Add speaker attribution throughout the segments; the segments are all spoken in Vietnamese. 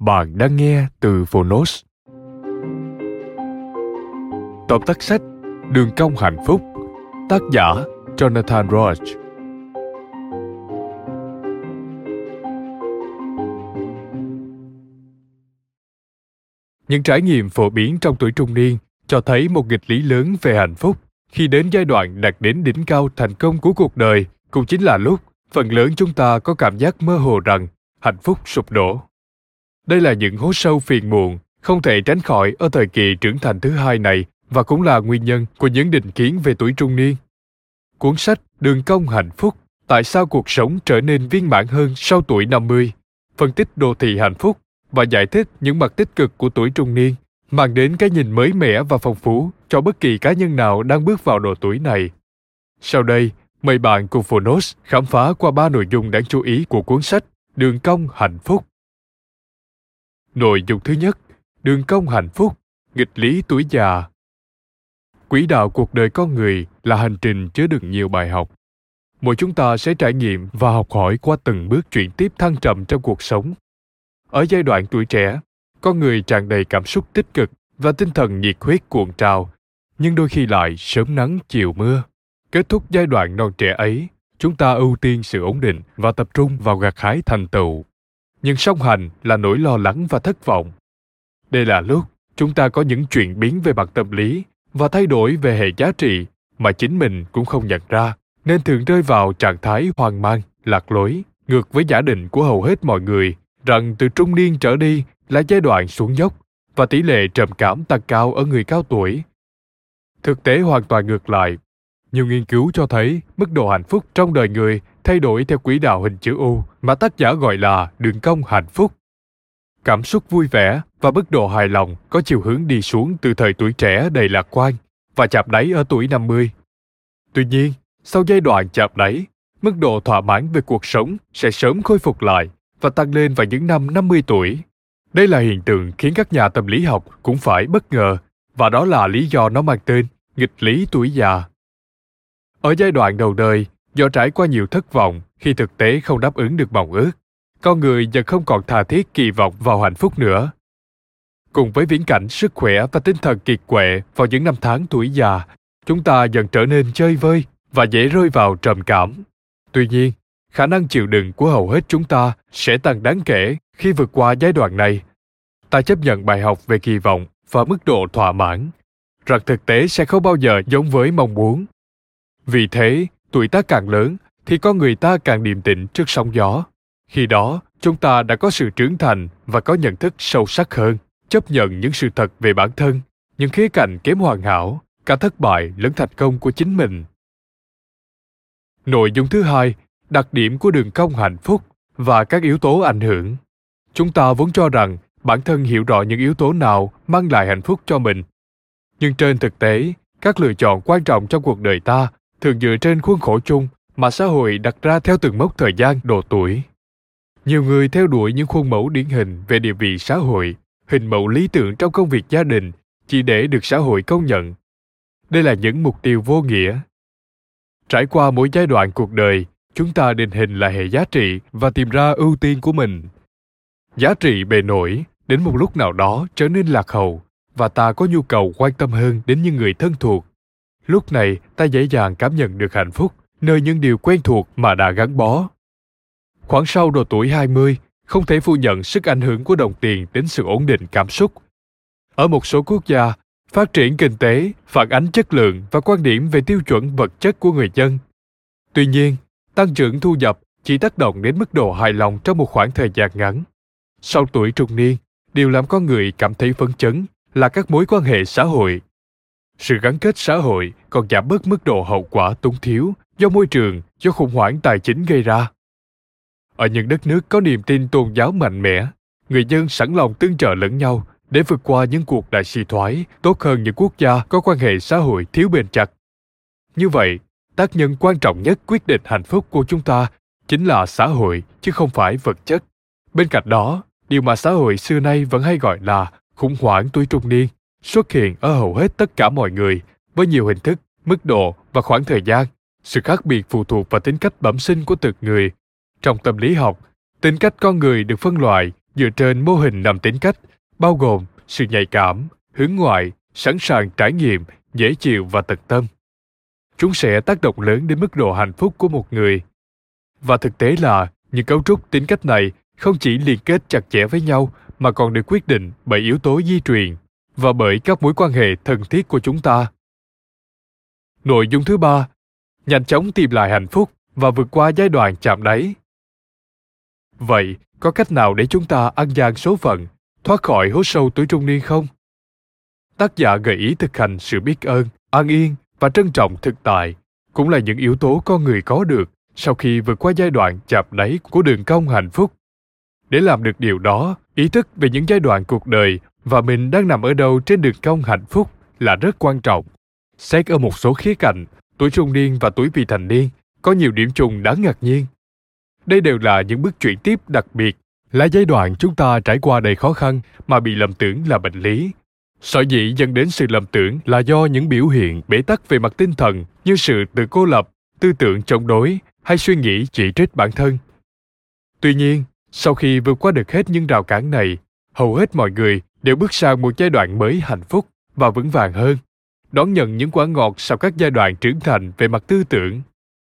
Speaker 1: Bạn đang nghe từ Phonos. Tóm tắt sách Đường cong hạnh phúc, Tác giả Jonathan Roach. Những trải nghiệm phổ biến trong tuổi trung niên cho thấy một nghịch lý lớn về hạnh phúc. Khi đến giai đoạn đạt đến đỉnh cao thành công của cuộc đời, cũng chính là lúc phần lớn chúng ta có cảm giác mơ hồ rằng hạnh phúc sụp đổ đây là những hố sâu phiền muộn, không thể tránh khỏi ở thời kỳ trưởng thành thứ hai này và cũng là nguyên nhân của những định kiến về tuổi trung niên. Cuốn sách Đường cong hạnh phúc Tại sao cuộc sống trở nên viên mãn hơn sau tuổi 50, phân tích đô thị hạnh phúc và giải thích những mặt tích cực của tuổi trung niên, mang đến cái nhìn mới mẻ và phong phú cho bất kỳ cá nhân nào đang bước vào độ tuổi này. Sau đây, mời bạn cùng Phonos khám phá qua ba nội dung đáng chú ý của cuốn sách Đường cong hạnh phúc. Nội dung thứ nhất, đường cong hạnh phúc, nghịch lý tuổi già. Quỹ đạo cuộc đời con người là hành trình chứa đựng nhiều bài học. Mỗi chúng ta sẽ trải nghiệm và học hỏi qua từng bước chuyển tiếp thăng trầm trong cuộc sống. Ở giai đoạn tuổi trẻ, con người tràn đầy cảm xúc tích cực và tinh thần nhiệt huyết cuộn trào, nhưng đôi khi lại sớm nắng chiều mưa. Kết thúc giai đoạn non trẻ ấy, chúng ta ưu tiên sự ổn định và tập trung vào gặt hái thành tựu nhưng song hành là nỗi lo lắng và thất vọng. Đây là lúc chúng ta có những chuyển biến về mặt tâm lý và thay đổi về hệ giá trị mà chính mình cũng không nhận ra, nên thường rơi vào trạng thái hoang mang, lạc lối, ngược với giả định của hầu hết mọi người, rằng từ trung niên trở đi là giai đoạn xuống dốc và tỷ lệ trầm cảm tăng cao ở người cao tuổi. Thực tế hoàn toàn ngược lại. Nhiều nghiên cứu cho thấy mức độ hạnh phúc trong đời người thay đổi theo quỹ đạo hình chữ U mà tác giả gọi là đường cong hạnh phúc. Cảm xúc vui vẻ và mức độ hài lòng có chiều hướng đi xuống từ thời tuổi trẻ đầy lạc quan và chạm đáy ở tuổi 50. Tuy nhiên, sau giai đoạn chạm đáy, mức độ thỏa mãn về cuộc sống sẽ sớm khôi phục lại và tăng lên vào những năm 50 tuổi. Đây là hiện tượng khiến các nhà tâm lý học cũng phải bất ngờ và đó là lý do nó mang tên nghịch lý tuổi già. Ở giai đoạn đầu đời, do trải qua nhiều thất vọng khi thực tế không đáp ứng được mong ước, con người dần không còn tha thiết kỳ vọng vào hạnh phúc nữa. Cùng với viễn cảnh sức khỏe và tinh thần kiệt quệ vào những năm tháng tuổi già, chúng ta dần trở nên chơi vơi và dễ rơi vào trầm cảm. Tuy nhiên, khả năng chịu đựng của hầu hết chúng ta sẽ tăng đáng kể khi vượt qua giai đoạn này. Ta chấp nhận bài học về kỳ vọng và mức độ thỏa mãn, rằng thực tế sẽ không bao giờ giống với mong muốn. Vì thế, tuổi ta càng lớn, thì con người ta càng điềm tĩnh trước sóng gió. Khi đó, chúng ta đã có sự trưởng thành và có nhận thức sâu sắc hơn, chấp nhận những sự thật về bản thân, những khía cạnh kém hoàn hảo, cả thất bại lẫn thành công của chính mình. Nội dung thứ hai, đặc điểm của đường cong hạnh phúc và các yếu tố ảnh hưởng. Chúng ta vốn cho rằng bản thân hiểu rõ những yếu tố nào mang lại hạnh phúc cho mình. Nhưng trên thực tế, các lựa chọn quan trọng trong cuộc đời ta thường dựa trên khuôn khổ chung mà xã hội đặt ra theo từng mốc thời gian độ tuổi. Nhiều người theo đuổi những khuôn mẫu điển hình về địa vị xã hội, hình mẫu lý tưởng trong công việc gia đình chỉ để được xã hội công nhận. Đây là những mục tiêu vô nghĩa. Trải qua mỗi giai đoạn cuộc đời, chúng ta định hình lại hệ giá trị và tìm ra ưu tiên của mình. Giá trị bề nổi đến một lúc nào đó trở nên lạc hậu và ta có nhu cầu quan tâm hơn đến những người thân thuộc. Lúc này ta dễ dàng cảm nhận được hạnh phúc nơi những điều quen thuộc mà đã gắn bó. Khoảng sau độ tuổi 20, không thể phủ nhận sức ảnh hưởng của đồng tiền đến sự ổn định cảm xúc. Ở một số quốc gia, phát triển kinh tế phản ánh chất lượng và quan điểm về tiêu chuẩn vật chất của người dân. Tuy nhiên, tăng trưởng thu nhập chỉ tác động đến mức độ hài lòng trong một khoảng thời gian ngắn. Sau tuổi trung niên, điều làm con người cảm thấy phấn chấn là các mối quan hệ xã hội. Sự gắn kết xã hội còn giảm bớt mức độ hậu quả túng thiếu do môi trường, do khủng hoảng tài chính gây ra. Ở những đất nước có niềm tin tôn giáo mạnh mẽ, người dân sẵn lòng tương trợ lẫn nhau để vượt qua những cuộc đại suy thoái tốt hơn những quốc gia có quan hệ xã hội thiếu bền chặt. Như vậy, tác nhân quan trọng nhất quyết định hạnh phúc của chúng ta chính là xã hội chứ không phải vật chất. Bên cạnh đó, điều mà xã hội xưa nay vẫn hay gọi là khủng hoảng tuổi trung niên xuất hiện ở hầu hết tất cả mọi người với nhiều hình thức, mức độ và khoảng thời gian. Sự khác biệt phụ thuộc vào tính cách bẩm sinh của từng người. Trong tâm lý học, tính cách con người được phân loại dựa trên mô hình năm tính cách, bao gồm sự nhạy cảm, hướng ngoại, sẵn sàng trải nghiệm, dễ chịu và tận tâm. Chúng sẽ tác động lớn đến mức độ hạnh phúc của một người. Và thực tế là những cấu trúc tính cách này không chỉ liên kết chặt chẽ với nhau mà còn được quyết định bởi yếu tố di truyền và bởi các mối quan hệ thân thiết của chúng ta. Nội dung thứ ba, nhanh chóng tìm lại hạnh phúc và vượt qua giai đoạn chạm đáy. Vậy, có cách nào để chúng ta ăn gian số phận, thoát khỏi hố sâu tuổi trung niên không? Tác giả gợi ý thực hành sự biết ơn, an yên và trân trọng thực tại cũng là những yếu tố con người có được sau khi vượt qua giai đoạn chạm đáy của đường cong hạnh phúc. Để làm được điều đó, ý thức về những giai đoạn cuộc đời và mình đang nằm ở đâu trên đường cong hạnh phúc là rất quan trọng. Xét ở một số khía cạnh, tuổi trung niên và tuổi vị thành niên có nhiều điểm chung đáng ngạc nhiên. Đây đều là những bước chuyển tiếp đặc biệt, là giai đoạn chúng ta trải qua đầy khó khăn mà bị lầm tưởng là bệnh lý. Sở dĩ dẫn đến sự lầm tưởng là do những biểu hiện bế tắc về mặt tinh thần như sự tự cô lập, tư tưởng chống đối hay suy nghĩ chỉ trích bản thân. Tuy nhiên, sau khi vượt qua được hết những rào cản này, hầu hết mọi người đều bước sang một giai đoạn mới hạnh phúc và vững vàng hơn, đón nhận những quả ngọt sau các giai đoạn trưởng thành về mặt tư tưởng.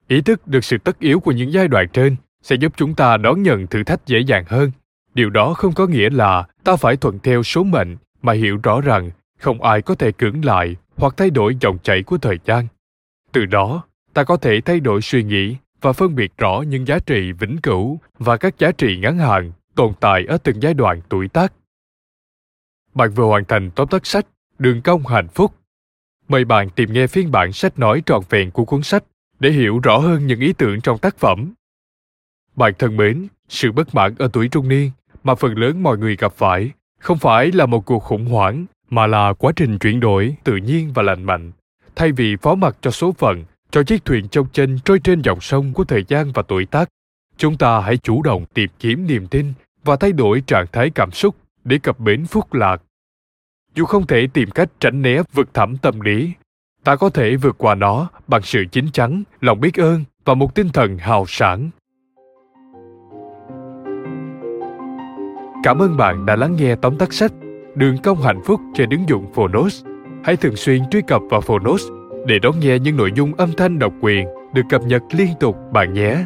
Speaker 1: Ý thức được sự tất yếu của những giai đoạn trên sẽ giúp chúng ta đón nhận thử thách dễ dàng hơn. Điều đó không có nghĩa là ta phải thuận theo số mệnh, mà hiểu rõ rằng không ai có thể cưỡng lại hoặc thay đổi dòng chảy của thời gian. Từ đó, ta có thể thay đổi suy nghĩ và phân biệt rõ những giá trị vĩnh cửu và các giá trị ngắn hạn tồn tại ở từng giai đoạn tuổi tác. Bạn vừa hoàn thành tóm tắt sách Đường cong hạnh phúc. Mời bạn tìm nghe phiên bản sách nói trọn vẹn của cuốn sách để hiểu rõ hơn những ý tưởng trong tác phẩm. Bạn thân mến, sự bất mãn ở tuổi trung niên mà phần lớn mọi người gặp phải không phải là một cuộc khủng hoảng mà là quá trình chuyển đổi tự nhiên và lành mạnh. Thay vì phó mặc cho số phận, cho chiếc thuyền trong chênh trôi trên dòng sông của thời gian và tuổi tác, chúng ta hãy chủ động tìm kiếm niềm tin và thay đổi trạng thái cảm xúc để cập bến phúc lạc. Dù không thể tìm cách tránh né vực thẳm tâm lý, ta có thể vượt qua nó bằng sự chín chắn, lòng biết ơn và một tinh thần hào sảng. Cảm ơn bạn đã lắng nghe tóm tắt sách Đường cong hạnh phúc trên ứng dụng Phonos. Hãy thường xuyên truy cập vào Phonos để đón nghe những nội dung âm thanh độc quyền được cập nhật liên tục bạn nhé.